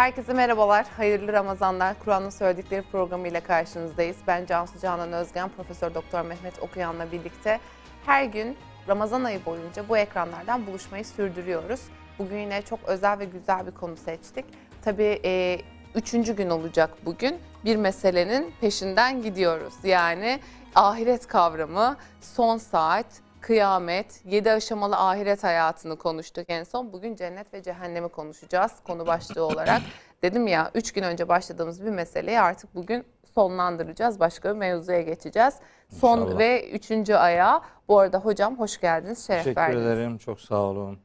Herkese merhabalar, hayırlı Ramazanlar. Kur'an'ın söyledikleri programıyla karşınızdayız. Ben Cansu Canan Özgen, Profesör Doktor Mehmet Okuyan'la birlikte her gün Ramazan ayı boyunca bu ekranlardan buluşmayı sürdürüyoruz. Bugün yine çok özel ve güzel bir konu seçtik. Tabii e, üçüncü gün olacak bugün. Bir meselenin peşinden gidiyoruz. Yani ahiret kavramı, son saat, kıyamet, yedi aşamalı ahiret hayatını konuştuk en son. Bugün cennet ve cehennemi konuşacağız konu başlığı olarak. Dedim ya üç gün önce başladığımız bir meseleyi artık bugün sonlandıracağız. Başka bir mevzuya geçeceğiz. Son İnşallah. ve üçüncü aya. Bu arada hocam hoş geldiniz, şeref Teşekkür verdiniz. ederim. Çok sağ olun.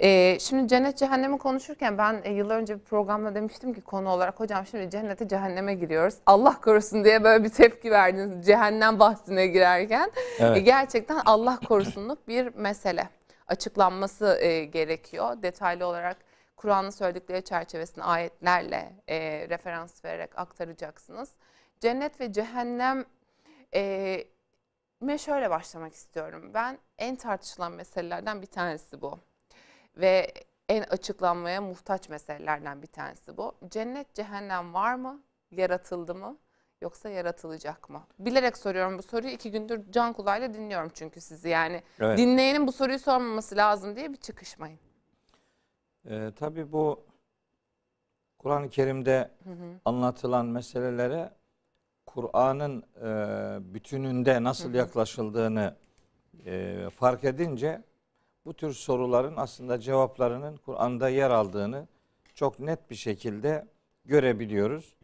Ee, şimdi cennet cehennemi konuşurken ben e, yıllar önce bir programda demiştim ki konu olarak hocam şimdi cennete cehenneme giriyoruz. Allah korusun diye böyle bir tepki verdiniz cehennem bahsine girerken. Evet. E, gerçekten Allah korusunluk bir mesele. Açıklanması e, gerekiyor. Detaylı olarak Kur'an'ın söyledikleri çerçevesinde ayetlerle e, referans vererek aktaracaksınız. Cennet ve cehennem e, me şöyle başlamak istiyorum. Ben en tartışılan meselelerden bir tanesi bu. Ve en açıklanmaya muhtaç meselelerden bir tanesi bu. Cennet, cehennem var mı? Yaratıldı mı? Yoksa yaratılacak mı? Bilerek soruyorum bu soruyu. iki gündür can kulağıyla dinliyorum çünkü sizi. Yani Evet. dinleyenin bu soruyu sormaması lazım diye bir çıkışmayın. Ee, tabii bu Kur'an-ı Kerim'de Hı hı. anlatılan meselelere Kur'an'ın e, bütününde nasıl Hı hı. yaklaşıldığını e, fark edince bu tür soruların aslında cevaplarının Kur'an'da yer aldığını çok net bir şekilde görebiliyoruz.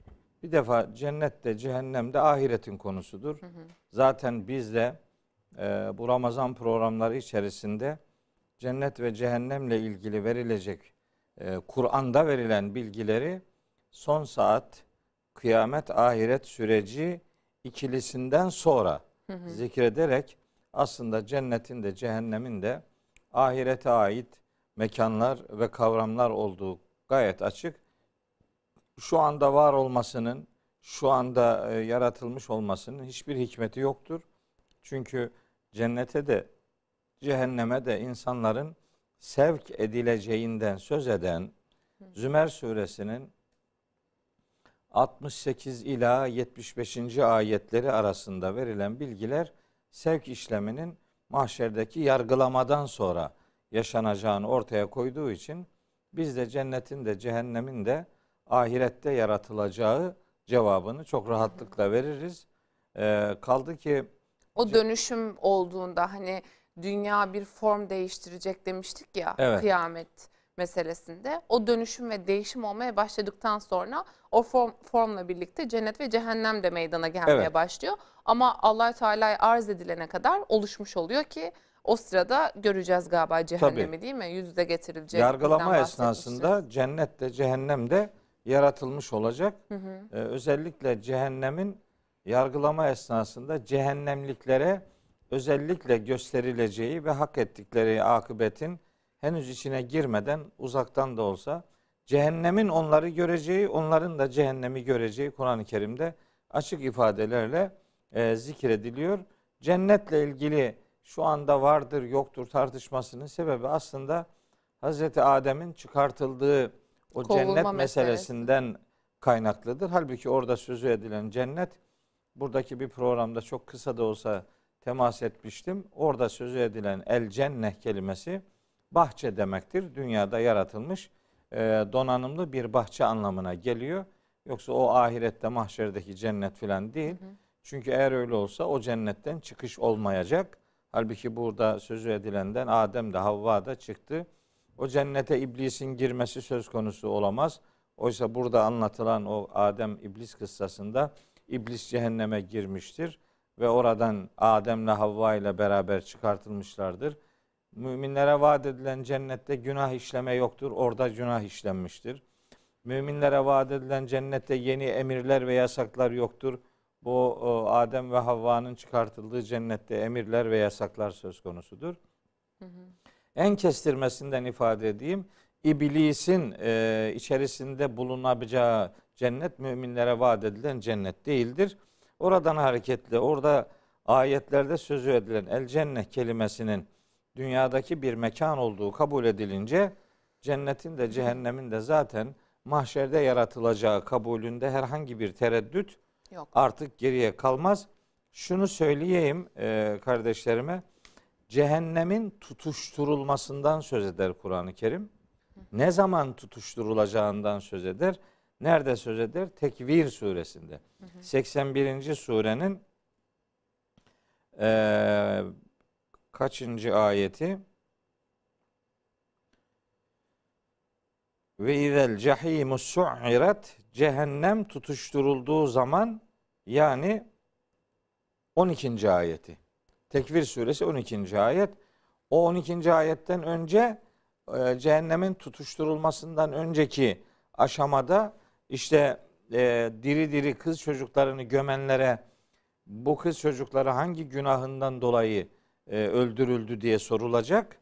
Bir defa cennet de cehennem de ahiretin konusudur. Hı hı. Zaten biz de e, bu Ramazan programları içerisinde cennet ve cehennemle ilgili verilecek e, Kur'an'da verilen bilgileri son saat, kıyamet, ahiret süreci ikilisinden sonra Hı hı. zikrederek aslında cennetin de cehennemin de ahirete ait mekanlar ve kavramlar olduğu gayet açık. Şu anda var olmasının, şu anda e, yaratılmış olmasının hiçbir hikmeti yoktur. Çünkü cennete de cehenneme de insanların sevk edileceğinden söz eden Zümer suresinin 68 ila 75. ayetleri arasında verilen bilgiler sevk işleminin mahşerdeki yargılamadan sonra yaşanacağını ortaya koyduğu için biz de cennetin de cehennemin de ahirette yaratılacağı cevabını çok rahatlıkla veririz. Ee, kaldı ki O dönüşüm olduğunda hani dünya bir form değiştirecek demiştik ya Evet. kıyamet meselesinde. O dönüşüm ve değişim olmaya başladıktan sonra o form, formla birlikte cennet ve cehennem de meydana gelmeye Evet. başlıyor. Ama allah Teala'ya arz edilene kadar oluşmuş oluyor ki o sırada göreceğiz galiba cehennemi değil mi? Yüz yüze getirilecek. yargılama esnasında cennet de cehennem de yaratılmış olacak. Hı hı. Ee, özellikle cehennemin yargılama esnasında cehennemliklere özellikle gösterileceği ve hak ettikleri akıbetin henüz içine girmeden uzaktan da olsa cehennemin onları göreceği, onların da cehennemi göreceği Kur'an-ı Kerim'de açık ifadelerle e, zikrediliyor. Cennetle ilgili şu anda vardır yoktur tartışmasının sebebi aslında Hazreti Adem'in çıkartıldığı o Kovulma cennet meselesi. meselesinden kaynaklıdır. Halbuki orada sözü edilen cennet buradaki bir programda çok kısa da olsa temas etmiştim. Orada sözü edilen el cenneh kelimesi bahçe demektir. Dünyada yaratılmış e, donanımlı bir bahçe anlamına geliyor. Yoksa o ahirette mahşerdeki cennet filan değil. Çünkü eğer öyle olsa o cennetten çıkış olmayacak. Halbuki burada sözü edilenden Adem de Havva da çıktı. O cennete iblisin girmesi söz konusu olamaz. Oysa burada anlatılan o Adem iblis kıssasında iblis cehenneme girmiştir ve oradan Adem'le Havva ile beraber çıkartılmışlardır. Müminlere vaat edilen cennette günah işleme yoktur. Orada günah işlenmiştir. Müminlere vaat edilen cennette yeni emirler ve yasaklar yoktur. Bu o, Adem ve Havva'nın çıkartıldığı cennette emirler ve yasaklar söz konusudur. En kestirmesinden ifade edeyim. İblisin e, içerisinde bulunabileceği cennet müminlere vaat edilen cennet değildir. Oradan hareketle orada ayetlerde sözü edilen el cennet kelimesinin dünyadaki bir mekan olduğu kabul edilince cennetin de cehennemin de zaten mahşerde yaratılacağı kabulünde herhangi bir tereddüt Yok. artık geriye kalmaz. Şunu söyleyeyim e, kardeşlerime. Cehennemin tutuşturulmasından söz eder Kur'an-ı Kerim. Ne zaman tutuşturulacağından söz eder. Nerede söz eder? Tekvir suresinde. 81. surenin e, kaçıncı ayeti? Ve izel cahimu su'irat cehennem tutuşturulduğu zaman yani 12. ayeti. Tekvir suresi 12. ayet. O 12. ayetten önce e, cehennemin tutuşturulmasından önceki aşamada işte e, diri diri kız çocuklarını gömenlere bu kız çocukları hangi günahından dolayı e, öldürüldü diye sorulacak.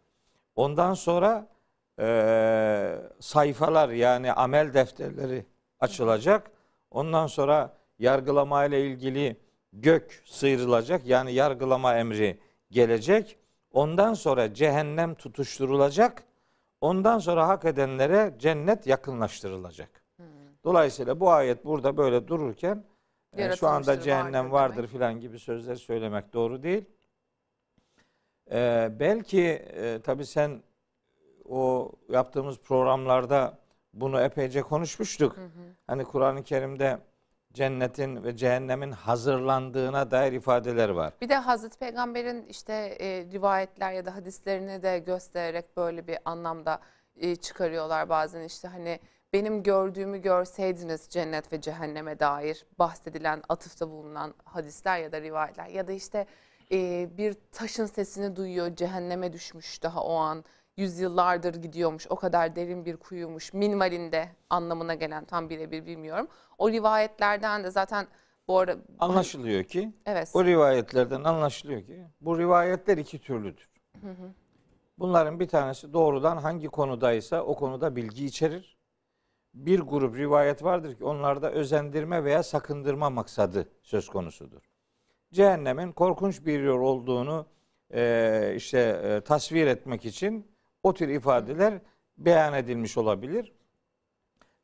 Ondan sonra e, sayfalar yani amel defterleri açılacak. Ondan sonra yargılama ile ilgili gök sıyrılacak. Yani yargılama emri gelecek. Ondan sonra cehennem tutuşturulacak. Ondan sonra hak edenlere cennet yakınlaştırılacak. Dolayısıyla bu ayet burada böyle dururken e, şu anda cehennem vardır vardır filan gibi sözler söylemek doğru değil. Ee, belki e, tabii sen o yaptığımız programlarda bunu epeyce konuşmuştuk. Hani Kur'an-ı Kerim'de cennetin ve cehennemin hazırlandığına dair ifadeler var. Bir de Hazreti Peygamber'in işte e, rivayetler ya da hadislerini de göstererek böyle bir anlamda e, çıkarıyorlar bazen işte hani benim gördüğümü görseydiniz cennet ve cehenneme dair bahsedilen atıfta bulunan hadisler ya da rivayetler ya da işte e, bir taşın sesini duyuyor cehenneme düşmüş daha o an yüzyıllardır gidiyormuş o kadar derin bir kuyumuş minvalinde anlamına gelen tam birebir bilmiyorum. O rivayetlerden de zaten bu ara Anlaşılıyor ki evet o rivayetlerden anlaşılıyor ki bu rivayetler iki türlüdür. Bunların bir tanesi doğrudan hangi konudaysa o konuda bilgi içerir. Bir grup rivayet vardır ki onlarda özendirme veya sakındırma maksadı söz konusudur. Cehennemin korkunç bir yer olduğunu e, işte e, tasvir etmek için o tür ifadeler beyan edilmiş olabilir.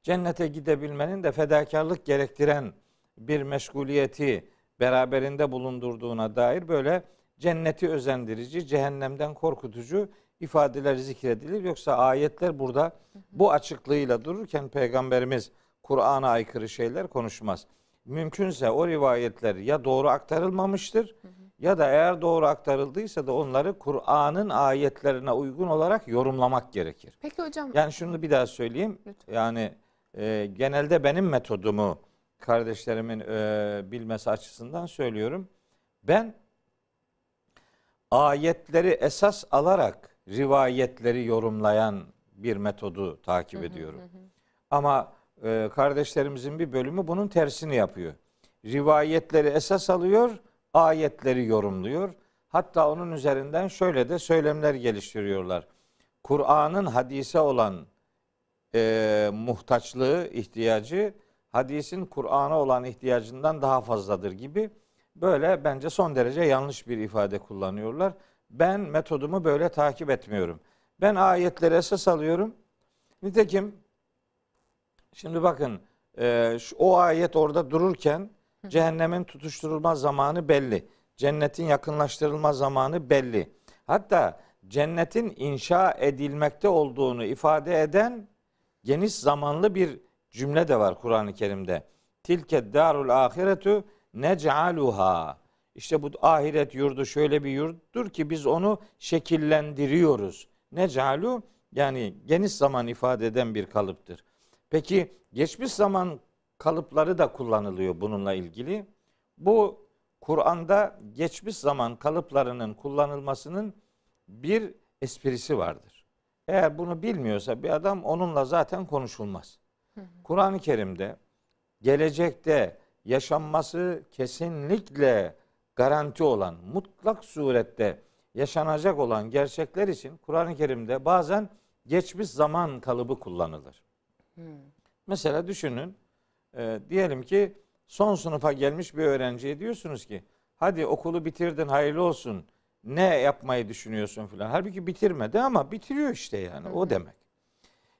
Cennete gidebilmenin de fedakarlık gerektiren bir meşguliyeti beraberinde bulundurduğuna dair böyle cenneti özendirici, cehennemden korkutucu ifadeler zikredilir. Yoksa ayetler burada bu açıklığıyla dururken peygamberimiz Kur'an'a aykırı şeyler konuşmaz. Mümkünse o rivayetler ya doğru aktarılmamıştır ya da eğer doğru aktarıldıysa da onları Kur'an'ın ayetlerine uygun olarak yorumlamak gerekir. Peki hocam Yani şunu bir daha söyleyeyim. Lütfen. Yani e, genelde benim metodumu kardeşlerimin e, bilmesi açısından söylüyorum. Ben ayetleri esas alarak rivayetleri yorumlayan bir metodu takip ediyorum. Ama e, kardeşlerimizin bir bölümü bunun tersini yapıyor. Rivayetleri esas alıyor, ayetleri yorumluyor. Hatta onun üzerinden şöyle de söylemler geliştiriyorlar. Kur'an'ın hadise olan e, muhtaçlığı, ihtiyacı hadisin Kur'an'a olan ihtiyacından daha fazladır gibi böyle bence son derece yanlış bir ifade kullanıyorlar. Ben metodumu böyle takip etmiyorum. Ben ayetleri esas alıyorum. Nitekim şimdi bakın e, şu, o ayet orada dururken cehennemin tutuşturulma zamanı belli. Cennetin yakınlaştırılma zamanı belli. Hatta cennetin inşa edilmekte olduğunu ifade eden geniş zamanlı bir cümle de var Kur'an-ı Kerim'de. Tilke darul ahiretu nec'aluha. İşte bu ahiret yurdu şöyle bir yurttur ki biz onu şekillendiriyoruz. Nec'alu yani geniş zaman ifade eden bir kalıptır. Peki geçmiş zaman kalıpları da kullanılıyor bununla ilgili. Bu Kur'an'da geçmiş zaman kalıplarının kullanılmasının bir esprisi vardır. Eğer bunu bilmiyorsa bir adam onunla zaten konuşulmaz. Kur'an-ı Kerim'de gelecekte yaşanması kesinlikle garanti olan, mutlak surette yaşanacak olan gerçekler için Kur'an-ı Kerim'de bazen geçmiş zaman kalıbı kullanılır. Mesela düşünün, e, diyelim ki son sınıfa gelmiş bir öğrenciye diyorsunuz ki, hadi okulu bitirdin hayırlı olsun, ne yapmayı düşünüyorsun filan. Halbuki bitirmedi ama bitiriyor işte yani o demek.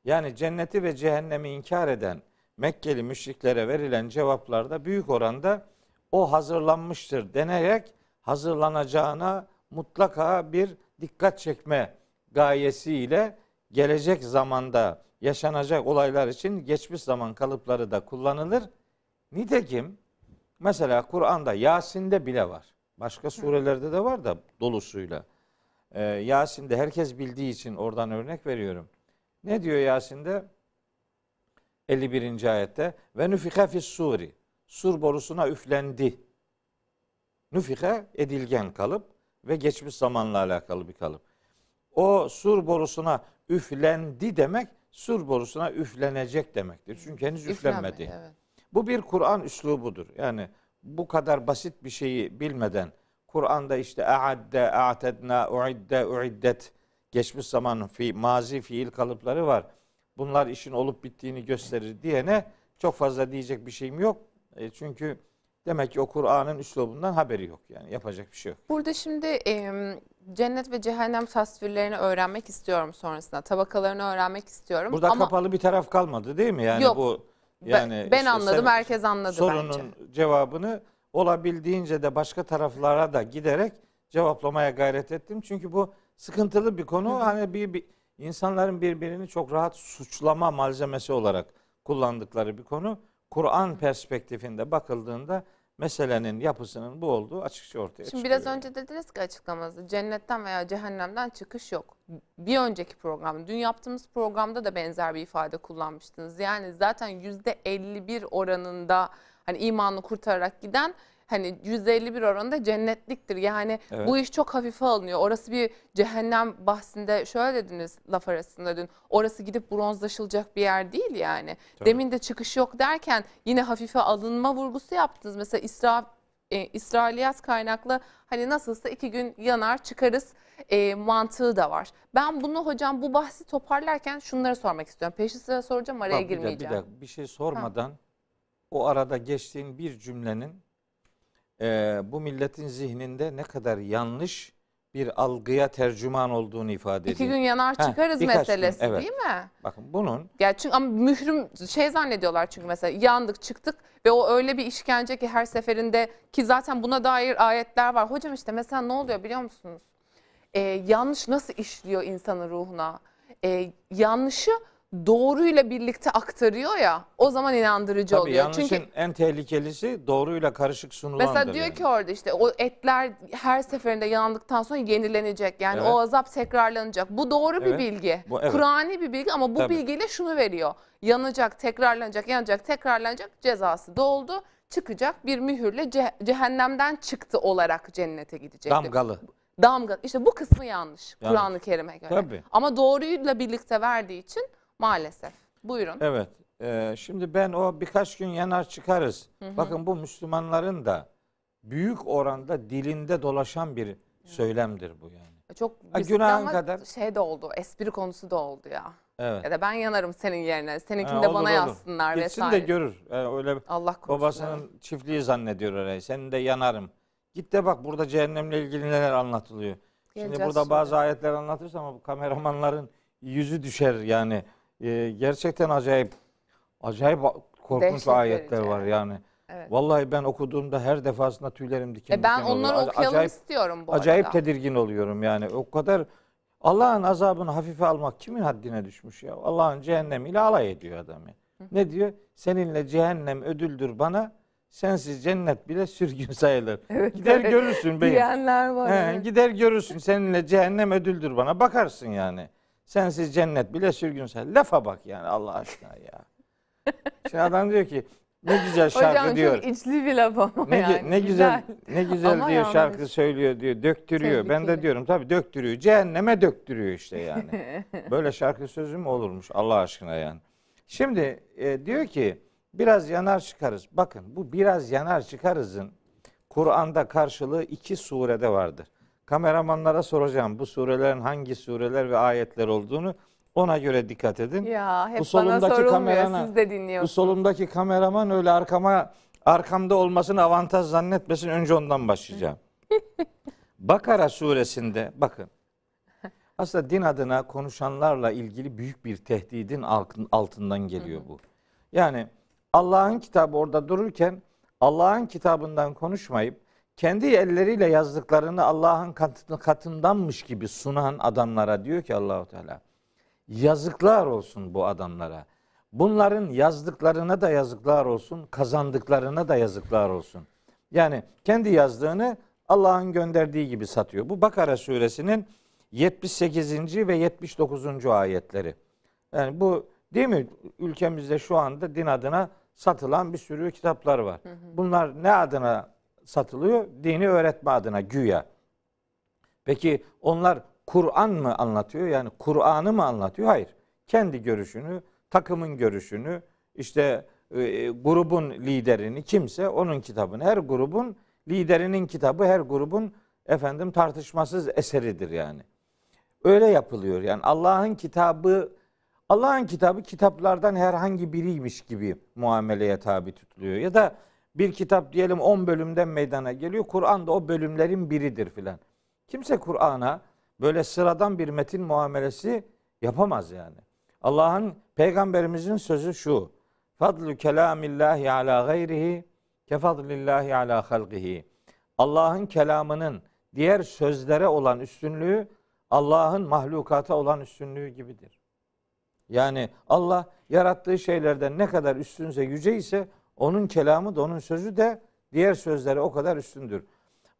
Yani cenneti ve cehennemi inkar eden Mekkeli müşriklere verilen cevaplarda büyük oranda o hazırlanmıştır denerek hazırlanacağına mutlaka bir dikkat çekme gayesiyle gelecek zamanda yaşanacak olaylar için geçmiş zaman kalıpları da kullanılır. Nitekim mesela Kur'an'da Yasin'de bile var. Başka surelerde de var da dolusuyla. Ee, Yasin'de herkes bildiği için oradan örnek veriyorum. Ne diyor Yasin'de? 51. ayette ve nüfike fis suri. Sur borusuna üflendi. Nüfike edilgen kalıp ve geçmiş zamanla alakalı bir kalıp. O sur borusuna üflendi demek sur borusuna üflenecek demektir. Çünkü henüz üflenmedi. Üflenmedi, evet. Bu bir Kur'an üslubudur. Yani bu kadar basit bir şeyi bilmeden Kur'an'da işte a'adde, a'tedna, uidde, uiddet geçmiş zaman fi, mazi fiil kalıpları var. Bunlar işin olup bittiğini gösterir diyene çok fazla diyecek bir şeyim yok. E, çünkü demek ki o Kur'an'ın üslubundan haberi yok. Yani yapacak bir şey yok. Burada şimdi e, cennet ve cehennem tasvirlerini öğrenmek istiyorum sonrasında. Tabakalarını öğrenmek istiyorum. Burada Ama kapalı bir taraf kalmadı değil mi? Yani Yok. bu ben- yani ben işte anladım, herkes anladı sorunun bence. cevabını olabildiğince de başka taraflara da giderek cevaplamaya gayret ettim. Çünkü bu sıkıntılı bir konu. Hani bir, bir insanların birbirini çok rahat suçlama malzemesi olarak kullandıkları bir konu. Kur'an perspektifinde bakıldığında meselenin yapısının bu olduğu açıkça ortaya Şimdi çıkıyor. biraz önce dediniz ki açıklamanızda cennetten veya cehennemden çıkış yok. Bir önceki program, dün yaptığımız programda da benzer bir ifade kullanmıştınız. Yani zaten %51 oranında hani imanı kurtararak giden hani %51 oranında cennetliktir. Yani Evet. bu iş çok hafife alınıyor. Orası bir cehennem bahsinde şöyle dediniz laf arasında dün. Orası gidip bronzlaşılacak bir yer değil yani. Tabii. Demin de çıkış yok derken yine hafife alınma vurgusu yaptınız. Mesela İsra e, İsrailiyat kaynaklı hani nasılsa iki gün yanar çıkarız e, mantığı da var. Ben bunu hocam bu bahsi toparlarken şunları sormak istiyorum. Peşi sıra soracağım araya Bak, bir de- girmeyeceğim. Bir, dakika, bir şey sormadan o arada geçtiğin bir cümlenin e, bu milletin zihninde ne kadar yanlış bir algıya tercüman olduğunu ifade İki ediyor. gün yanar çıkarız gün, meselesi evet. değil mi? Bakın bunun Ya çünkü ama mührüm şey zannediyorlar çünkü mesela yandık çıktık ve o öyle bir işkence ki her seferinde ki zaten buna dair ayetler var. Hocam işte mesela ne oluyor biliyor musunuz? Ee, yanlış nasıl işliyor insanın ruhuna? Ee, yanlışı doğruyla birlikte aktarıyor ya o zaman inandırıcı tabii oluyor. yanlışın Çünkü en tehlikelisi doğruyla karışık sunulandır. Mesela diyor yani. ki orada işte o etler her seferinde yandıktan sonra yenilenecek. Yani Evet. o azap tekrarlanacak. Bu doğru bir Evet. bilgi. Bu- evet. Kur'ani bir bilgi ama bu Tabii. bilgiyle şunu veriyor. Yanacak, tekrarlanacak, yanacak, tekrarlanacak cezası doldu. Çıkacak bir mühürle ce- cehennemden çıktı olarak cennete gidecek. Damgalı. Damga. İşte bu kısmı yanlış. Yanlış. Kur'an-ı Kerim'e göre. Tabii. Ama doğruyla birlikte verdiği için maalesef. Buyurun. Evet. e, şimdi ben o birkaç gün yanar çıkarız. Bakın bu Müslümanların da büyük oranda dilinde dolaşan bir söylemdir bu yani. Çok Ha, günahın ama kadar. şey de oldu. Espri konusu da oldu ya. Evet. Ya da ben yanarım senin yerine. Seninkini Ha, de olur, bana olur. yazsınlar Gitsin vesaire. de görür. Yani öyle Allah korusun. babasının çiftliği zannediyor orayı. Senin de yanarım. Git de bak burada cehennemle ilgili neler anlatılıyor. Şimdi Geleceğiz burada şimdi. bazı ayetler anlatırsam ama bu kameramanların yüzü düşer yani. Ee, gerçekten acayip acayip korkunç Dehşet ayetler verici, var evet. yani. Evet. Vallahi ben okuduğumda her defasında tüylerim diken E ben diken oluyor. onları Ac- okuyalım Acayip, istiyorum bu acayip arada. tedirgin oluyorum yani. O kadar Allah'ın azabını hafife almak kimin haddine düşmüş ya? Allah'ın cehennemiyle alay ediyor adamı. Ne diyor? Seninle cehennem ödüldür bana. Sensiz cennet bile sürgün sayılır. Gider evet. görürsün beyim. Diyenler var. He, evet. gider görürsün. Seninle cehennem ödüldür bana. Bakarsın yani. Sensiz cennet bile sürgün sayılır. Lafa bak yani Allah aşkına ya. Şimdi adam diyor ki ne güzel şarkı Hocam diyor. çok içli bir laf ama Ne, yani. ne güzel, ne güzel Ama diyor yanlış. şarkı söylüyor diyor, döktürüyor. Ben de Tehlikeli. diyorum tabii döktürüyor. Cehenneme döktürüyor işte yani. Böyle şarkı sözü mü olurmuş Allah aşkına yani. Şimdi e, diyor ki biraz yanar çıkarız. Bakın bu biraz yanar çıkarızın Kur'an'da karşılığı iki surede vardır. Kameramanlara soracağım bu surelerin hangi sureler ve ayetler olduğunu ona göre dikkat edin. Ya hep Bu bana solundaki sorulmuyor. kamerana- Siz de Bu dinliyorsunuz. solumdaki kameraman öyle arkama arkamda olmasını avantaj zannetmesin. Önce ondan başlayacağım. Bakara suresinde bakın. Aslında din adına konuşanlarla ilgili büyük bir tehdidin altından geliyor bu. Yani Allah'ın kitabı orada dururken Allah'ın kitabından konuşmayıp kendi elleriyle yazdıklarını Allah'ın katındanmış gibi sunan adamlara diyor ki Allahu Teala yazıklar olsun bu adamlara. Bunların yazdıklarına da yazıklar olsun, kazandıklarına da yazıklar olsun. Yani kendi yazdığını Allah'ın gönderdiği gibi satıyor. Bu Bakara suresinin 78. ve 79. ayetleri. Yani bu değil mi ülkemizde şu anda din adına satılan bir sürü kitaplar var. Bunlar ne adına satılıyor? Dini öğretme adına güya. Peki onlar Kur'an mı anlatıyor? Yani Kur'an'ı mı anlatıyor? Hayır. Kendi görüşünü, takımın görüşünü, işte e, grubun liderini kimse onun kitabını, her grubun liderinin kitabı her grubun efendim tartışmasız eseridir yani. Öyle yapılıyor. Yani Allah'ın kitabı Allah'ın kitabı kitaplardan herhangi biriymiş gibi muameleye tabi tutuluyor. Ya da bir kitap diyelim 10 bölümden meydana geliyor. Kur'an da o bölümlerin biridir filan. Kimse Kur'an'a böyle sıradan bir metin muamelesi yapamaz yani. Allah'ın peygamberimizin sözü şu. Fadlu kelamillahi ala gayrihi kefadlillahi ala halqihi. Allah'ın kelamının diğer sözlere olan üstünlüğü Allah'ın mahlukata olan üstünlüğü gibidir. Yani Allah yarattığı şeylerden ne kadar üstünse yüce ise onun kelamı da onun sözü de diğer sözlere o kadar üstündür.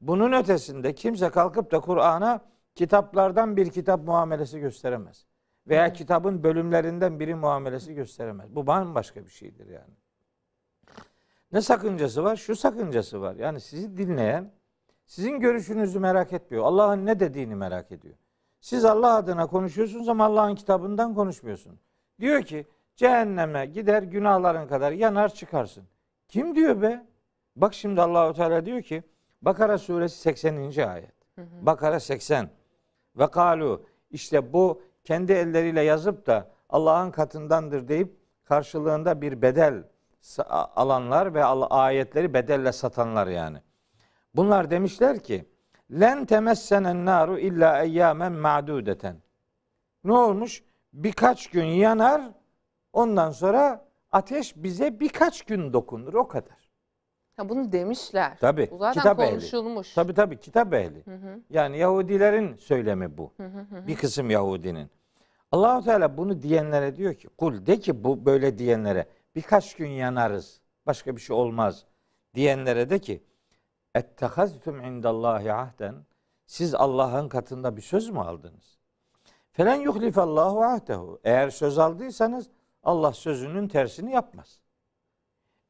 Bunun ötesinde kimse kalkıp da Kur'an'a kitaplardan bir kitap muamelesi gösteremez. Veya kitabın bölümlerinden biri muamelesi gösteremez. Bu bambaşka bir şeydir yani. Ne sakıncası var? Şu sakıncası var. Yani sizi dinleyen sizin görüşünüzü merak etmiyor. Allah'ın ne dediğini merak ediyor. Siz Allah adına konuşuyorsunuz ama Allah'ın kitabından konuşmuyorsun. Diyor ki cehenneme gider günahların kadar yanar çıkarsın. Kim diyor be? Bak şimdi Allahu Teala diyor ki Bakara suresi 80. ayet. Hı hı. Bakara 80. Ve kalu işte bu kendi elleriyle yazıp da Allah'ın katındandır deyip karşılığında bir bedel alanlar ve ayetleri bedelle satanlar yani. Bunlar demişler ki len temessenen naru illa eyyamen ma'dudeten. Ne olmuş? Birkaç gün yanar ondan sonra ateş bize birkaç gün dokunur o kadar. Ha bunu demişler. Tabi. Bu zaten kitap konuşulmuş. Ehli. Tabi tabi kitap ehli. Hı hı. Yani Yahudilerin söylemi bu. Hı hı hı. Bir kısım Yahudinin. Allahu Teala bunu diyenlere diyor ki kul de ki bu böyle diyenlere birkaç gün yanarız. Başka bir şey olmaz diyenlere de ki ettehaztum indallahi ahden siz Allah'ın katında bir söz mü aldınız? Felen yuhlifallahu ahdehu. Eğer söz aldıysanız Allah sözünün tersini yapmaz.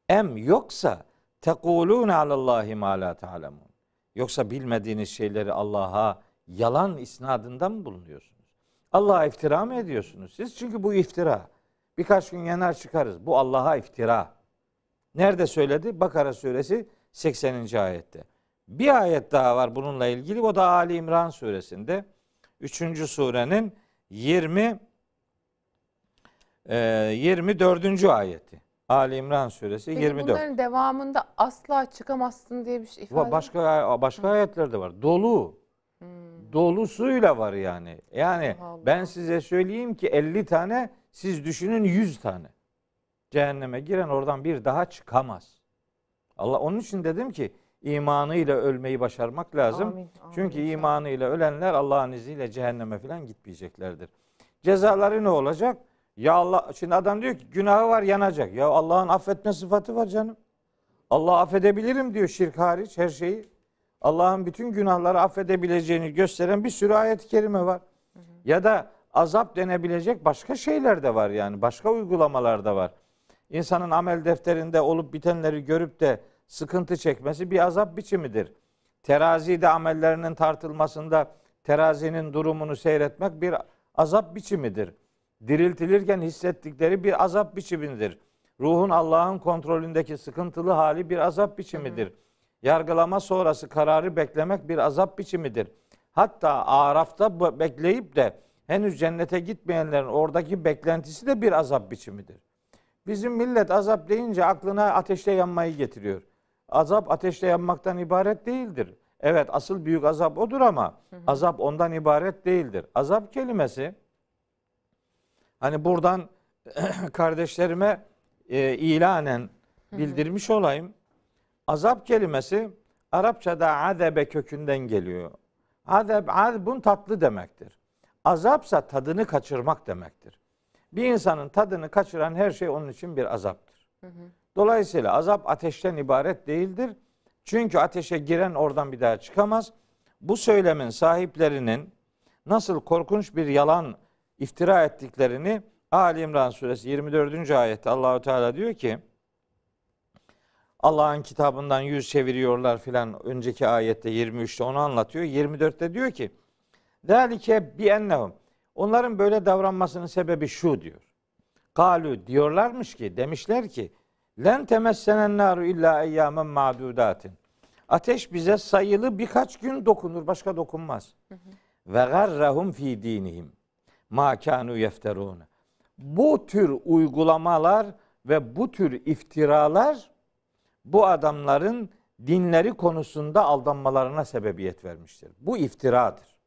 Em yoksa tekulun alallahi ma la ta'lemun. Yoksa bilmediğiniz şeyleri Allah'a yalan isnadında mı bulunuyorsunuz? Allah'a iftira mı ediyorsunuz siz? Çünkü bu iftira. Birkaç gün yanar çıkarız. Bu Allah'a iftira. Nerede söyledi? Bakara suresi 80. ayette. Bir ayet daha var bununla ilgili. O da Ali İmran suresinde. 3. surenin 20 e, 24. ayeti. Ali İmran suresi Peki 24. Bunların devamında asla çıkamazsın diye bir şey ifade Başka başka Hı. ayetler de var. Dolu. Hmm. Dolusuyla var yani. Yani Allah. ben size söyleyeyim ki 50 tane siz düşünün 100 tane. Cehenneme giren oradan bir daha çıkamaz. Allah onun için dedim ki imanıyla ölmeyi başarmak lazım. Amin, amin, Çünkü imanıyla ölenler Allah'ın izniyle cehenneme falan gitmeyeceklerdir. Cezaları ne olacak? Ya Allah şimdi adam diyor ki günahı var yanacak. Ya Allah'ın affetme sıfatı var canım. Allah affedebilirim diyor şirk hariç her şeyi. Allah'ın bütün günahları affedebileceğini gösteren bir sürü ayet-i kerime var. Hı hı. Ya da azap denebilecek başka şeyler de var yani. Başka uygulamalar da var. İnsanın amel defterinde olup bitenleri görüp de sıkıntı çekmesi bir azap biçimidir. Terazide amellerinin tartılmasında terazinin durumunu seyretmek bir azap biçimidir. Diriltilirken hissettikleri bir azap biçimidir. Ruhun Allah'ın kontrolündeki sıkıntılı hali bir azap biçimidir. Hı hı. Yargılama sonrası kararı beklemek bir azap biçimidir. Hatta Araf'ta bekleyip de henüz cennete gitmeyenlerin oradaki beklentisi de bir azap biçimidir. Bizim millet azap deyince aklına ateşte yanmayı getiriyor. Azap ateşte yanmaktan ibaret değildir. Evet asıl büyük azap odur ama azap ondan ibaret değildir. Azap kelimesi hani buradan kardeşlerime e, ilanen bildirmiş olayım. Azap kelimesi Arapçada azebe kökünden geliyor. Azeb, azbun tatlı demektir. Azapsa tadını kaçırmak demektir. Bir insanın tadını kaçıran her şey onun için bir azaptır. Dolayısıyla azap ateşten ibaret değildir. Çünkü ateşe giren oradan bir daha çıkamaz. Bu söylemin sahiplerinin nasıl korkunç bir yalan iftira ettiklerini Ali İmran suresi 24. ayette Allahu Teala diyor ki Allah'ın kitabından yüz çeviriyorlar filan önceki ayette 23'te onu anlatıyor. 24'te diyor ki Zalike bi ennehum. Onların böyle davranmasının sebebi şu diyor. Galu diyorlarmış ki demişler ki len temessenen naru illa eyyamen ma'dudatin. Ateş bize sayılı birkaç gün dokunur, başka dokunmaz. Ve garrahum fi dinihim ma kanu yefterun. Bu tür uygulamalar ve bu tür iftiralar bu adamların dinleri konusunda aldanmalarına sebebiyet vermiştir. Bu iftiradır.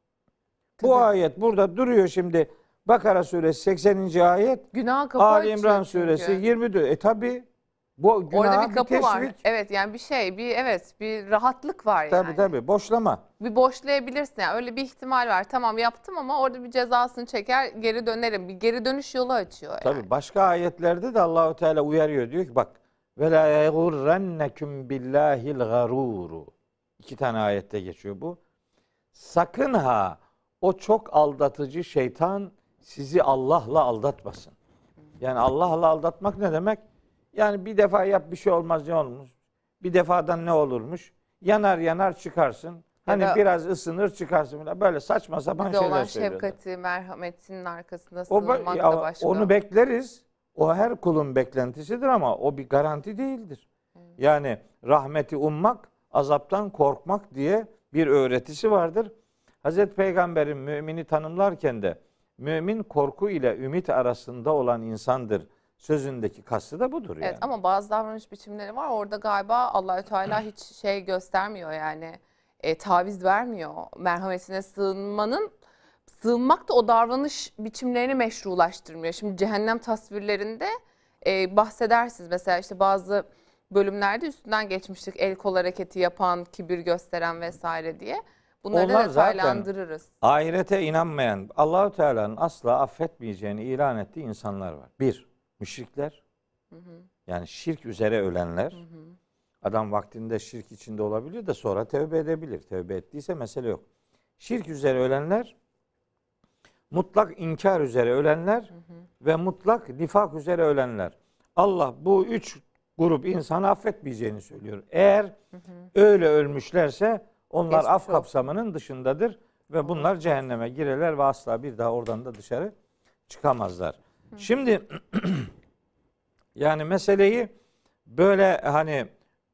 Bu Tabii. ayet burada duruyor şimdi. Bakara suresi 80. ayet, Günah kapı Ali İmran suresi 24. E tabi bu günah Orada bir kapı teşvik. var. Evet yani bir şey, bir evet bir rahatlık var yani. Tabi tabi boşlama. Bir boşlayabilirsin yani öyle bir ihtimal var. Tamam yaptım ama orada bir cezasını çeker geri dönerim. Bir geri dönüş yolu açıyor yani. Tabi başka ayetlerde de Allahu Teala uyarıyor diyor ki bak ve la yagurrennekum billahil garuru. İki tane ayette geçiyor bu. Sakın ha o çok aldatıcı şeytan sizi Allah'la aldatmasın. Yani Allah'la aldatmak ne demek? Yani bir defa yap bir şey olmaz ne olmuş? Bir defadan ne olurmuş? Yanar yanar çıkarsın. Hani da- biraz ısınır çıkarsın. falan. Böyle saçma sapan şeyler olan şefkati, merhametinin arkasında sığınmak da başka. onu bekleriz. O her kulun beklentisidir ama o bir garanti değildir. Yani rahmeti ummak, azaptan korkmak diye bir öğretisi vardır. Hazreti Peygamber'in mümini tanımlarken de mümin korku ile ümit arasında olan insandır sözündeki kastı da budur yani. Evet ama bazı davranış biçimleri var. Orada galiba Allahü Teala hiç şey göstermiyor yani. E, taviz vermiyor. Merhametine sığınmanın sığınmak da o davranış biçimlerini meşrulaştırmıyor. Şimdi cehennem tasvirlerinde e, bahsedersiniz. Mesela işte bazı bölümlerde üstünden geçmiştik. El kol hareketi yapan, kibir gösteren vesaire diye. Bunları Onlar da zaten- detaylandırırız. Ahirete inanmayan, Allahu Teala'nın asla affetmeyeceğini ilan ettiği insanlar var. Bir, müşrikler. Yani şirk üzere ölenler. Adam vaktinde şirk içinde olabilir de sonra tövbe edebilir. Tövbe ettiyse mesele yok. Şirk üzere ölenler, mutlak inkar üzere ölenler ve mutlak nifak üzere ölenler. Allah bu üç grup insanı affetmeyeceğini söylüyor. Eğer öyle ölmüşlerse onlar Geçmiş af olsun. kapsamının dışındadır ve bunlar cehenneme girerler ve asla bir daha oradan da dışarı çıkamazlar. Şimdi yani meseleyi böyle hani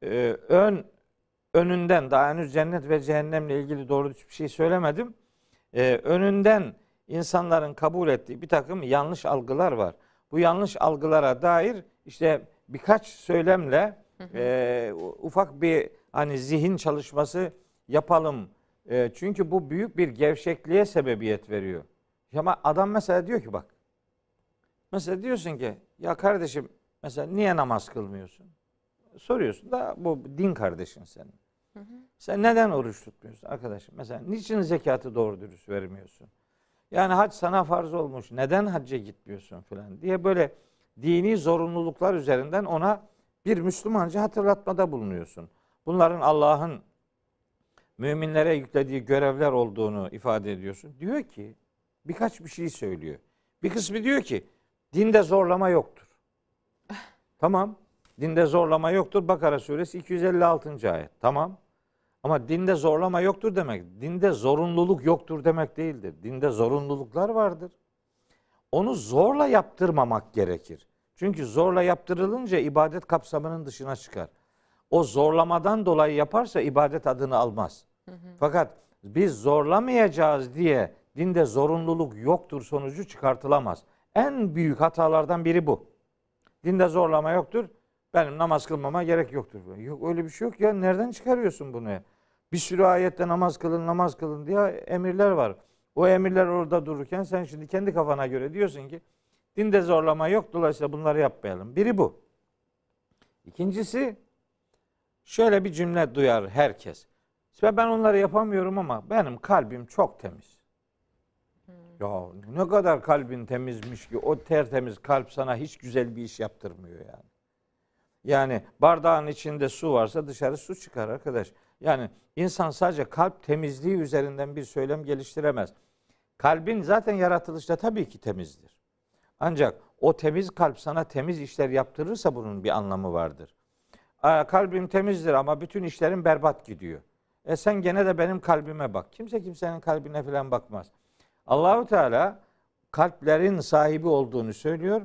e, ön önünden daha henüz cennet ve cehennemle ilgili doğru bir şey söylemedim. E, önünden insanların kabul ettiği bir takım yanlış algılar var. Bu yanlış algılara dair işte birkaç söylemle e, ufak bir hani zihin çalışması yapalım. E, çünkü bu büyük bir gevşekliğe sebebiyet veriyor. Ama adam mesela diyor ki bak. Mesela diyorsun ki ya kardeşim mesela niye namaz kılmıyorsun? Soruyorsun da bu din kardeşin senin. Sen neden oruç tutmuyorsun arkadaşım? Mesela niçin zekatı doğru dürüst vermiyorsun? Yani hac sana farz olmuş. Neden hacca gitmiyorsun falan diye böyle dini zorunluluklar üzerinden ona bir Müslümanca hatırlatmada bulunuyorsun. Bunların Allah'ın müminlere yüklediği görevler olduğunu ifade ediyorsun. Diyor ki birkaç bir şey söylüyor. Bir kısmı diyor ki dinde zorlama yoktur. Tamam. Dinde zorlama yoktur. Bakara suresi 256. ayet. Tamam. Ama dinde zorlama yoktur demek. Dinde zorunluluk yoktur demek değildir. Dinde zorunluluklar vardır. Onu zorla yaptırmamak gerekir. Çünkü zorla yaptırılınca ibadet kapsamının dışına çıkar. O zorlamadan dolayı yaparsa ibadet adını almaz. Fakat biz zorlamayacağız diye dinde zorunluluk yoktur sonucu çıkartılamaz. En büyük hatalardan biri bu. Dinde zorlama yoktur. Benim namaz kılmama gerek yoktur. Yok öyle bir şey yok ya. Nereden çıkarıyorsun bunu? Bir sürü ayette namaz kılın, namaz kılın diye emirler var. O emirler orada dururken sen şimdi kendi kafana göre diyorsun ki dinde zorlama yok dolayısıyla bunları yapmayalım. Biri bu. İkincisi şöyle bir cümle duyar herkes. Ben onları yapamıyorum ama benim kalbim çok temiz. Ya ne kadar kalbin temizmiş ki o tertemiz kalp sana hiç güzel bir iş yaptırmıyor yani. Yani bardağın içinde su varsa dışarı su çıkar arkadaş. Yani insan sadece kalp temizliği üzerinden bir söylem geliştiremez. Kalbin zaten yaratılışta tabii ki temizdir. Ancak o temiz kalp sana temiz işler yaptırırsa bunun bir anlamı vardır. Kalbim temizdir ama bütün işlerim berbat gidiyor. E sen gene de benim kalbime bak. Kimse kimsenin kalbine falan bakmaz. Allahu Teala kalplerin sahibi olduğunu söylüyor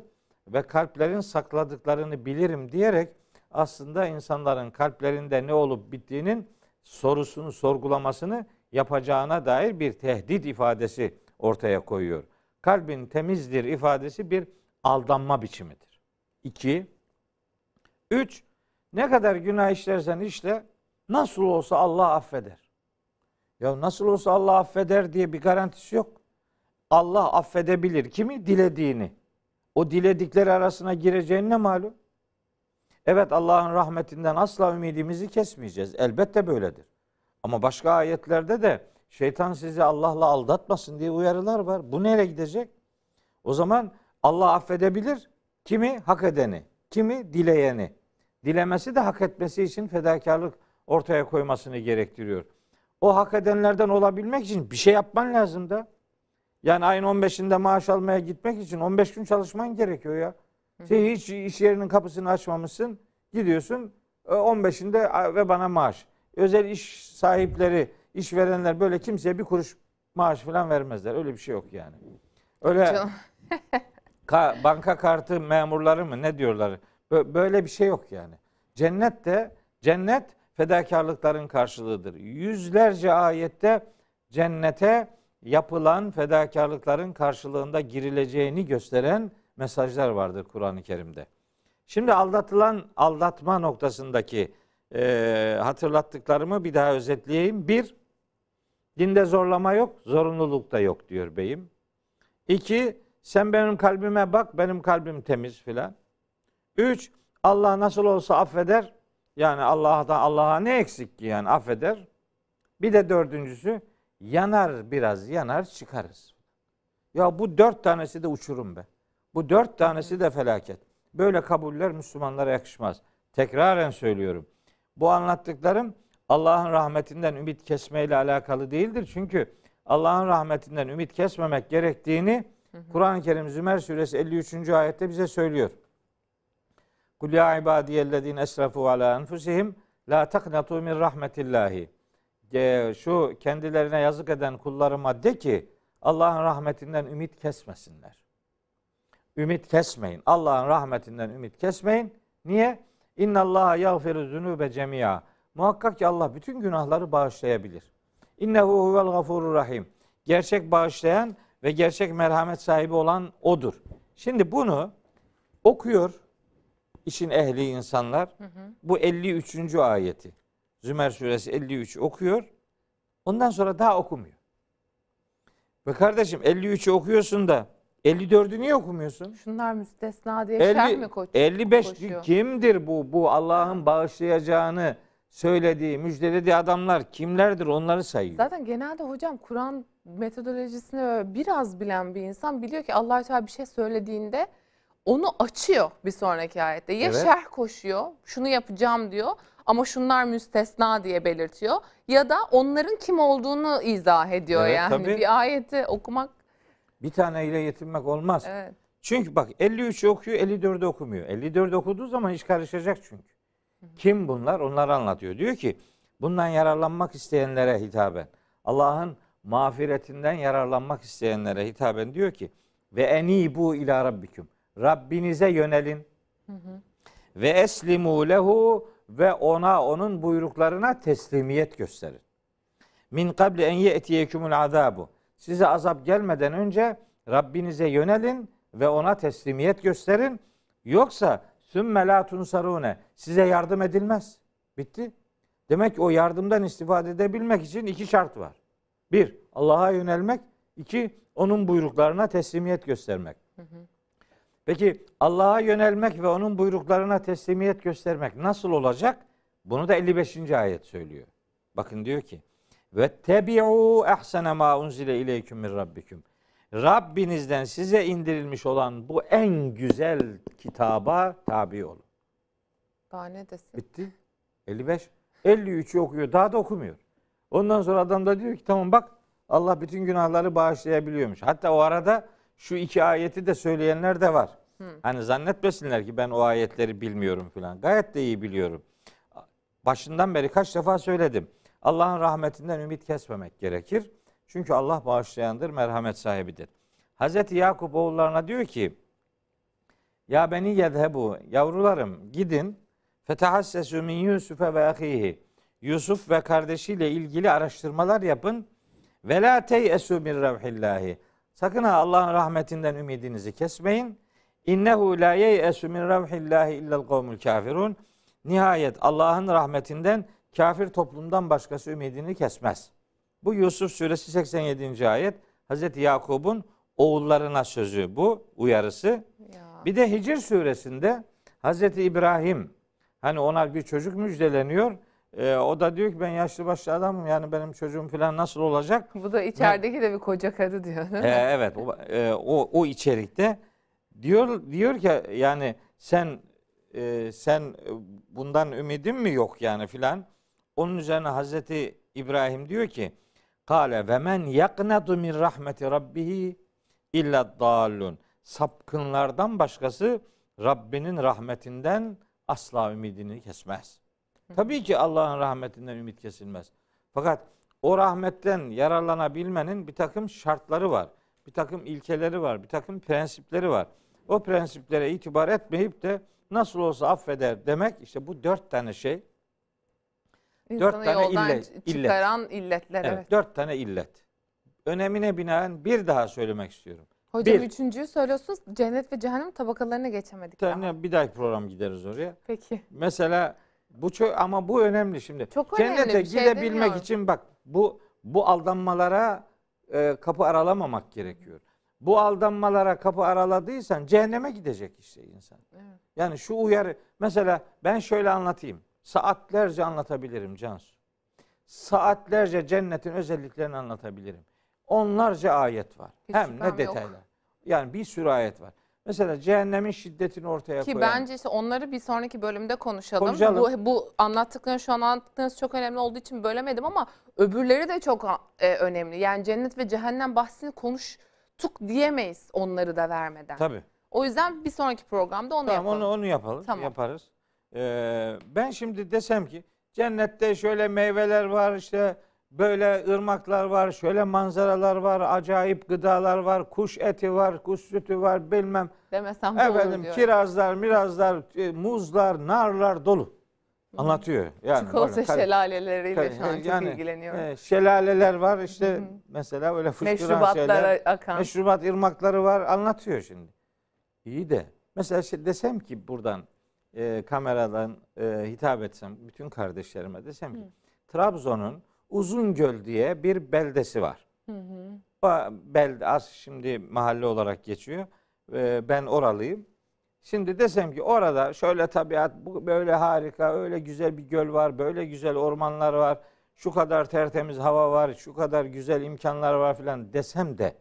ve kalplerin sakladıklarını bilirim diyerek aslında insanların kalplerinde ne olup bittiğinin sorusunu, sorgulamasını yapacağına dair bir tehdit ifadesi ortaya koyuyor. Kalbin temizdir ifadesi bir aldanma biçimidir. İki, üç, ne kadar günah işlersen işle nasıl olsa Allah affeder. Ya nasıl olsa Allah affeder diye bir garantisi yok. Allah affedebilir kimi? Dilediğini. O diledikleri arasına gireceğin ne malum? Evet Allah'ın rahmetinden asla ümidimizi kesmeyeceğiz. Elbette böyledir. Ama başka ayetlerde de şeytan sizi Allah'la aldatmasın diye uyarılar var. Bu nereye gidecek? O zaman Allah affedebilir. Kimi? Hak edeni. Kimi? Dileyeni. Dilemesi de hak etmesi için fedakarlık ortaya koymasını gerektiriyor. O hak edenlerden olabilmek için bir şey yapman lazım da. Yani ayın 15'inde maaş almaya gitmek için 15 gün çalışman gerekiyor ya. Sen hiç iş yerinin kapısını açmamışsın. Gidiyorsun 15'inde e, ve bana maaş. Özel iş sahipleri, işverenler böyle kimseye bir kuruş maaş falan vermezler. Öyle bir şey yok yani. Öyle ka, banka kartı memurları mı ne diyorlar? Böyle bir şey yok yani. Cennet de cennet fedakarlıkların karşılığıdır. Yüzlerce ayette cennete yapılan fedakarlıkların karşılığında girileceğini gösteren mesajlar vardır Kur'an-ı Kerim'de. Şimdi aldatılan aldatma noktasındaki e, hatırlattıklarımı bir daha özetleyeyim. Bir, dinde zorlama yok, zorunluluk da yok diyor beyim. İki, sen benim kalbime bak, benim kalbim temiz filan. Üç, Allah nasıl olsa affeder. Yani Allah'tan Allah'a ne eksik ki yani affeder. Bir de dördüncüsü, yanar biraz yanar çıkarız. Ya bu dört tanesi de uçurum be. Bu dört tanesi de felaket. Böyle kabuller Müslümanlara yakışmaz. Tekraren söylüyorum. Bu anlattıklarım Allah'ın rahmetinden ümit kesmeyle alakalı değildir. Çünkü Allah'ın rahmetinden ümit kesmemek gerektiğini Kur'an-ı Kerim Zümer suresi 53. ayette bize söylüyor. Kul ya ibadiyellezine esrafu ala enfusihim la taknatu min rahmetillahi şu kendilerine yazık eden kullarıma de ki Allah'ın rahmetinden ümit kesmesinler. Ümit kesmeyin. Allah'ın rahmetinden ümit kesmeyin. Niye? İnna Allah yağfiru zunube cemia. Muhakkak ki Allah bütün günahları bağışlayabilir. İnnehu huvel gafurur rahim. Gerçek bağışlayan ve gerçek merhamet sahibi olan odur. Şimdi bunu okuyor işin ehli insanlar. Hı hı. Bu 53. ayeti. Zümer suresi 53 okuyor. Ondan sonra daha okumuyor. Ve kardeşim 53'ü okuyorsun da 54'ü niye okumuyorsun? Şunlar müstesna diye 50, şerh mi koç, 55 koşuyor? kimdir bu? Bu Allah'ın bağışlayacağını söylediği, müjdelediği adamlar kimlerdir? Onları sayıyor. Zaten genelde hocam Kur'an metodolojisini biraz bilen bir insan biliyor ki Allah Teala bir şey söylediğinde onu açıyor bir sonraki ayette. Ya evet. şerh koşuyor, şunu yapacağım diyor ama şunlar müstesna diye belirtiyor. Ya da onların kim olduğunu izah ediyor evet, yani. Tabii. Bir ayeti okumak. Bir taneyle yetinmek olmaz. Evet. Çünkü bak 53'ü okuyor 54'ü okumuyor. 54'ü okuduğu zaman iş karışacak çünkü. Kim bunlar? Onları anlatıyor. Diyor ki bundan yararlanmak isteyenlere hitaben. Allah'ın mağfiretinden yararlanmak isteyenlere hitaben diyor ki ve eni bu ila rabbikum. Rabbinize yönelin. Hı hı. Ve eslimu lehu ve ona onun buyruklarına teslimiyet gösterin. Min kabli en ye'tiyekumul azabu. Size azap gelmeden önce Rabbinize yönelin ve ona teslimiyet gösterin. Yoksa sümme la tunsarune. Size yardım edilmez. Bitti. Demek ki o yardımdan istifade edebilmek için iki şart var. Bir, Allah'a yönelmek. iki onun buyruklarına teslimiyet göstermek. Peki Allah'a yönelmek ve onun buyruklarına teslimiyet göstermek nasıl olacak? Bunu da 55. ayet söylüyor. Bakın diyor ki ve tebi'u ehsene ma unzile ileyküm min rabbikum. Rabbinizden size indirilmiş olan bu en güzel kitaba tabi olun. Daha ne desin? Bitti. 55. 53'ü okuyor. Daha da okumuyor. Ondan sonra adam da diyor ki tamam bak Allah bütün günahları bağışlayabiliyormuş. Hatta o arada şu iki ayeti de söyleyenler de var. Hani zannetmesinler ki ben o ayetleri bilmiyorum filan. Gayet de iyi biliyorum. Başından beri kaç defa söyledim. Allah'ın rahmetinden ümit kesmemek gerekir. Çünkü Allah bağışlayandır, merhamet sahibidir. Hazreti Yakup oğullarına diyor ki Ya beni yedhebu yavrularım gidin fetahassesu min Yusuf'e ve ahihi Yusuf ve kardeşiyle ilgili araştırmalar yapın. Ve la teyesu min revhillahi. Sakın ha Allah'ın rahmetinden ümidinizi kesmeyin. İnnehu la yeyesu min revhillahi illel kavmul kafirun. Nihayet Allah'ın rahmetinden kafir toplumdan başkası ümidini kesmez. Bu Yusuf suresi 87. ayet. Hazreti Yakub'un oğullarına sözü bu uyarısı. Ya. Bir de Hicr suresinde Hazreti İbrahim hani ona bir çocuk müjdeleniyor. Ee, o da diyor ki ben yaşlı başlı adamım yani benim çocuğum falan nasıl olacak? Bu da içerideki de bir koca karı diyor. Ee, evet o, e, o o içerikte diyor diyor ki yani sen e, sen e, bundan ümidin mi yok yani filan. Onun üzerine Hazreti İbrahim diyor ki Kale ve men yaknatu min rahmeti rabbihi illa dallun. Sapkınlardan başkası Rabbinin rahmetinden asla ümidini kesmez. Tabii ki Allah'ın rahmetinden ümit kesilmez. Fakat o rahmetten yararlanabilmenin bir takım şartları var. Bir takım ilkeleri var. Bir takım prensipleri var. O prensiplere itibar etmeyip de nasıl olsa affeder demek işte bu dört tane şey. İnsanı dört tane illet, çıkaran illetler. Evet. Evet, dört tane illet. Önemine binaen bir daha söylemek istiyorum. Hocam Bir. üçüncüyü söylüyorsunuz. Cennet ve cehennem tabakalarına geçemedik tane bir dahaki program gideriz oraya. Peki. Mesela bu çok ama bu önemli şimdi. Çok önemli, Cennete bir şey gidebilmek demiyorum. için bak bu bu aldanmalara e, kapı aralamamak gerekiyor. Bu aldanmalara kapı araladıysan cehenneme gidecek işte insan. Evet. Yani şu uyarı mesela ben şöyle anlatayım. Saatlerce anlatabilirim Cansu. Saatlerce cennetin özelliklerini anlatabilirim. Onlarca ayet var. Hiç Hem ne yok. detaylar. Yani bir sürü ayet var. Mesela cehennemin şiddetini ortaya Ki koyan. bence işte onları bir sonraki bölümde konuşalım. Konuşalım. Bu, bu anlattıklarınız şu an anlattıklarınız çok önemli olduğu için bölemedim ama öbürleri de çok e, önemli. Yani cennet ve cehennem bahsini konuştuk diyemeyiz onları da vermeden. Tabii. O yüzden bir sonraki programda onu Tamam yapalım. onu onu yapalım. Tamam. Yaparız. Ee, ben şimdi desem ki cennette şöyle meyveler var işte böyle ırmaklar var, şöyle manzaralar var, acayip gıdalar var, kuş eti var, kuş sütü var bilmem. Demesem Efendim diyor. kirazlar, mirazlar, e, muzlar, narlar dolu. Anlatıyor. Yani Çikolata bakın, şelaleleriyle kar- şu an çok yani, ilgileniyorum. e, şelaleler var işte mesela öyle fışkıran şeyler. akan. Meşrubat ırmakları var anlatıyor şimdi. İyi de mesela şey desem ki buradan e, kameradan e, hitap etsem bütün kardeşlerime desem ki Trabzon'un Uzungöl diye bir beldesi var. Hı hı. Belde az şimdi mahalle olarak geçiyor. E, ben oralıyım. Şimdi desem ki orada şöyle tabiat böyle harika, öyle güzel bir göl var, böyle güzel ormanlar var, şu kadar tertemiz hava var, şu kadar güzel imkanlar var filan desem de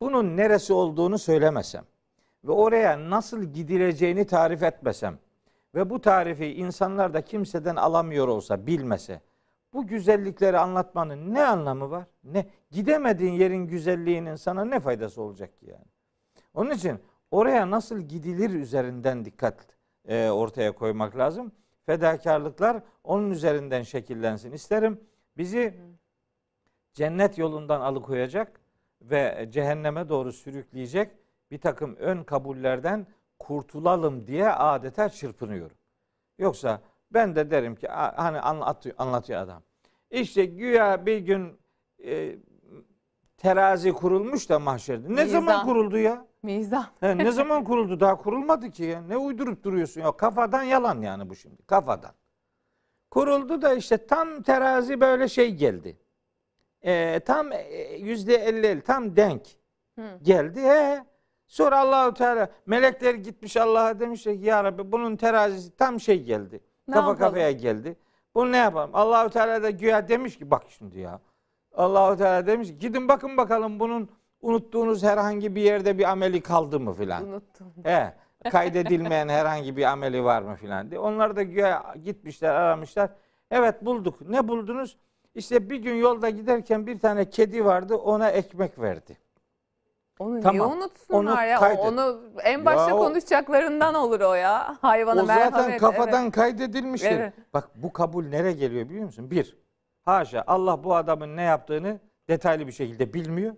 bunun neresi olduğunu söylemesem ve oraya nasıl gidileceğini tarif etmesem ve bu tarifi insanlar da kimseden alamıyor olsa bilmese bu güzellikleri anlatmanın ne anlamı var? Ne gidemediğin yerin güzelliğinin sana ne faydası olacak ki yani? Onun için oraya nasıl gidilir üzerinden dikkat e, ortaya koymak lazım. Fedakarlıklar onun üzerinden şekillensin isterim. Bizi cennet yolundan alıkoyacak ve cehenneme doğru sürükleyecek bir takım ön kabullerden kurtulalım diye adeta çırpınıyorum. Yoksa ben de derim ki "Aa, hani anlatıyor, anlatıyor adam. İşte güya bir gün e, terazi kurulmuş da mahşerde. Ne Mizan. zaman kuruldu ya? Mizan. He, ne zaman kuruldu? Daha kurulmadı ki ya. Ne uydurup duruyorsun ya? Kafadan yalan yani bu şimdi. Kafadan. Kuruldu da işte tam terazi böyle şey geldi. Ee, tam e, yüzde elli tam denk Hı. geldi. He. Sonra Allahu Teala melekler gitmiş Allah'a demiş ki ya Rabbi bunun terazisi tam şey geldi. Ne kafa yapalım? kafaya geldi. Bunu ne yapalım? Allahu Teala da güya demiş ki bak şimdi ya. Allahu Teala demiş ki gidin bakın bakalım bunun unuttuğunuz herhangi bir yerde bir ameli kaldı mı filan. Unuttum. He, kaydedilmeyen herhangi bir ameli var mı filan diye. Onlar da güya gitmişler aramışlar. Evet bulduk. Ne buldunuz? İşte bir gün yolda giderken bir tane kedi vardı ona ekmek verdi. Onu niye Tamam. unutsunlar Onu ya? O- kaydet. Onu en başta Ya o- konuşacaklarından olur o ya. Hayvana o zaten merhamet. kafadan evet. kaydedilmiştir. Evet. Bak bu kabul nereye geliyor biliyor musun? Bir, haşa Allah bu adamın ne yaptığını detaylı bir şekilde bilmiyor.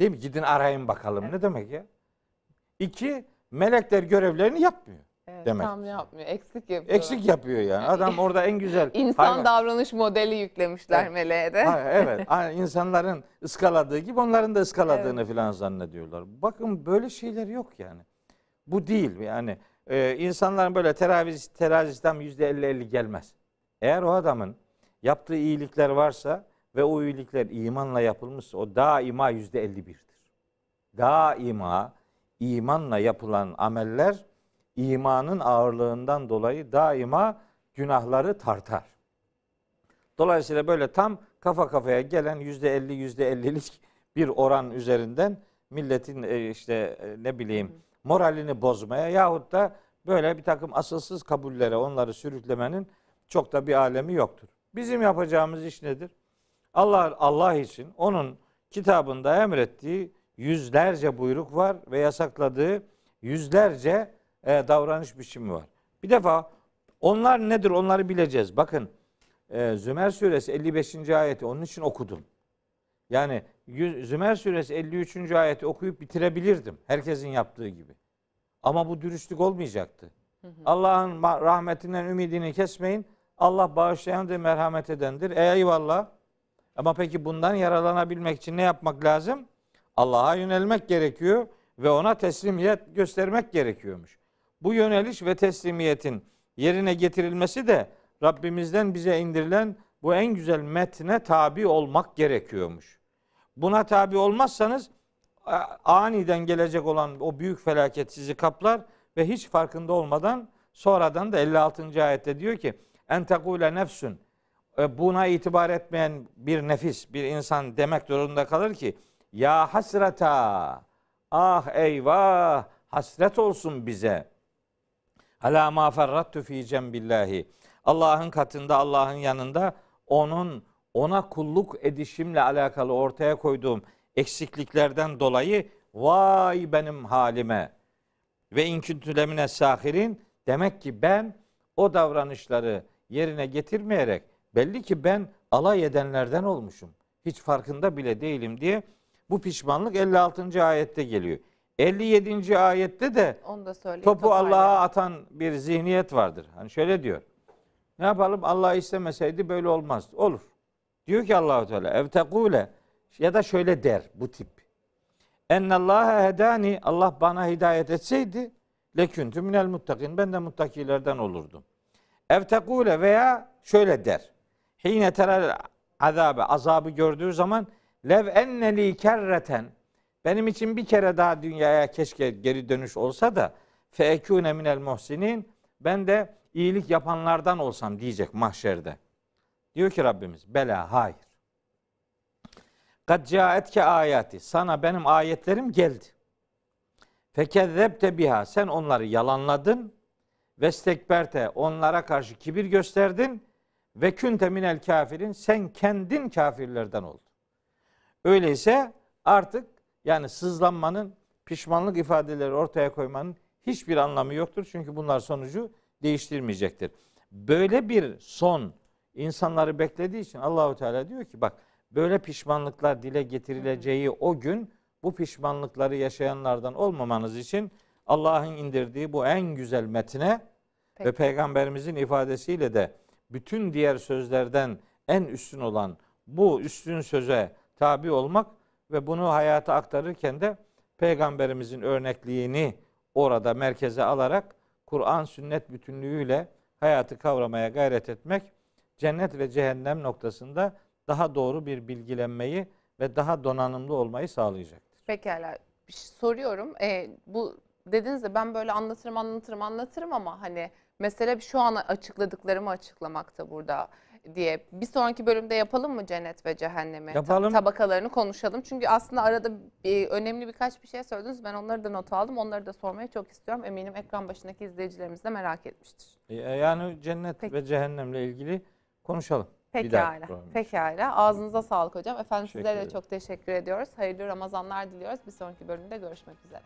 Değil mi? Gidin arayın bakalım. Ne demek ya? İki, melekler görevlerini yapmıyor. Evet, demek. Tam yapmıyor. Eksik yapıyor. Eksik yapıyor yani. Adam orada en güzel İnsan hayvan- davranış modeli yüklemişler Evet. meleğe de. Ha, evet. İnsanların ıskaladığı gibi onların da ıskaladığını falan zannediyorlar. Bakın böyle şeyler yok yani. Bu değil yani. Ee, insanların böyle terazi, terazisinden yüzde elli elli gelmez. Eğer o adamın yaptığı iyilikler varsa ve o iyilikler imanla yapılmışsa o daima yüzde elli birdir. Daima imanla yapılan ameller imanın ağırlığından dolayı daima günahları tartar. Dolayısıyla böyle tam kafa kafaya gelen yüzde elli yüzde ellilik bir oran üzerinden milletin e, işte e, ne bileyim moralini bozmaya yahut da böyle bir takım asılsız kabullere onları sürüklemenin çok da bir alemi yoktur. Bizim yapacağımız iş nedir? Allah Allah için onun kitabında emrettiği yüzlerce buyruk var ve yasakladığı yüzlerce e, davranış biçimi var. Bir defa onlar nedir onları bileceğiz. Bakın e, Zümer suresi 55. ayeti onun için okudum. Yani Zümer suresi 53. ayeti okuyup bitirebilirdim. Herkesin yaptığı gibi. Ama bu dürüstlük olmayacaktı. Allah'ın rahmetinden ümidini kesmeyin. Allah bağışlayandır, merhamet edendir. E, eyvallah. Ama peki bundan yararlanabilmek için ne yapmak lazım? Allah'a yönelmek gerekiyor ve ona teslimiyet göstermek gerekiyormuş. Bu yöneliş ve teslimiyetin yerine getirilmesi de Rabbimizden bize indirilen bu en güzel metne tabi olmak gerekiyormuş. Buna tabi olmazsanız aniden gelecek olan o büyük felaket sizi kaplar ve hiç farkında olmadan sonradan da 56. ayette diyor ki en tekule nefsün e, buna itibar etmeyen bir nefis, bir insan demek zorunda kalır ki ya hasreta ah eyvah hasret olsun bize Ala ma ferrattu fi cembillahi. Allah'ın katında, Allah'ın yanında onun ona kulluk edişimle alakalı ortaya koyduğum eksikliklerden dolayı vay benim halime. Ve inküntü lemine sahirin demek ki ben o davranışları yerine getirmeyerek belli ki ben alay edenlerden olmuşum. Hiç farkında bile değilim diye bu pişmanlık 56. ayette geliyor. 57. ayette de Onu da söyleyeyim. topu toparlayalım. Allah'a atan bir zihniyet vardır. Hani şöyle diyor. Ne yapalım? Allah istemeseydi böyle olmaz. Olur. Diyor ki Allahu Teala ev tekule ya da şöyle der bu tip. Ennallâhe hedani Allah bana hidayet etseydi leküntü minel muttakin ben de muttakilerden olurdum. Ev tekule veya şöyle der. Hine terel azabe azabı gördüğü zaman lev enneli kerreten benim için bir kere daha dünyaya keşke geri dönüş olsa da feekûne minel muhsinin ben de iyilik yapanlardan olsam diyecek mahşerde. Diyor ki Rabbimiz bela hayır. Kad caetke ayati sana benim ayetlerim geldi. Fekezzebte biha sen onları yalanladın ve stekberte onlara karşı kibir gösterdin ve künte minel kafirin sen kendin kafirlerden oldun. Öyleyse artık yani sızlanmanın, pişmanlık ifadeleri ortaya koymanın hiçbir anlamı yoktur. Çünkü bunlar sonucu değiştirmeyecektir. Böyle bir son insanları beklediği için Allahu Teala diyor ki bak böyle pişmanlıklar dile getirileceği o gün bu pişmanlıkları yaşayanlardan olmamanız için Allah'ın indirdiği bu en güzel metne Peki. ve peygamberimizin ifadesiyle de bütün diğer sözlerden en üstün olan bu üstün söze tabi olmak ve bunu hayata aktarırken de peygamberimizin örnekliğini orada merkeze alarak Kur'an sünnet bütünlüğüyle hayatı kavramaya gayret etmek cennet ve cehennem noktasında daha doğru bir bilgilenmeyi ve daha donanımlı olmayı sağlayacaktır. Pekala. Şey soruyorum. Ee, bu dediniz de ben böyle anlatırım anlatırım anlatırım ama hani mesele şu an açıkladıklarımı açıklamakta burada diye. Bir sonraki bölümde yapalım mı cennet ve cehennemi? Yapalım. tabakalarını konuşalım. Çünkü aslında arada bir, önemli birkaç bir şey söylediniz. Ben onları da not aldım. Onları da sormayı çok istiyorum. Eminim ekran başındaki izleyicilerimiz de merak etmiştir. E, Yani cennet Peki. ve cehennemle ilgili konuşalım. Pekala. Pekala. Ağzınıza sağlık hocam. Efendim Teşekkür sizlere de çok teşekkür ediyoruz. Hayırlı Ramazanlar diliyoruz. Bir sonraki bölümde görüşmek üzere.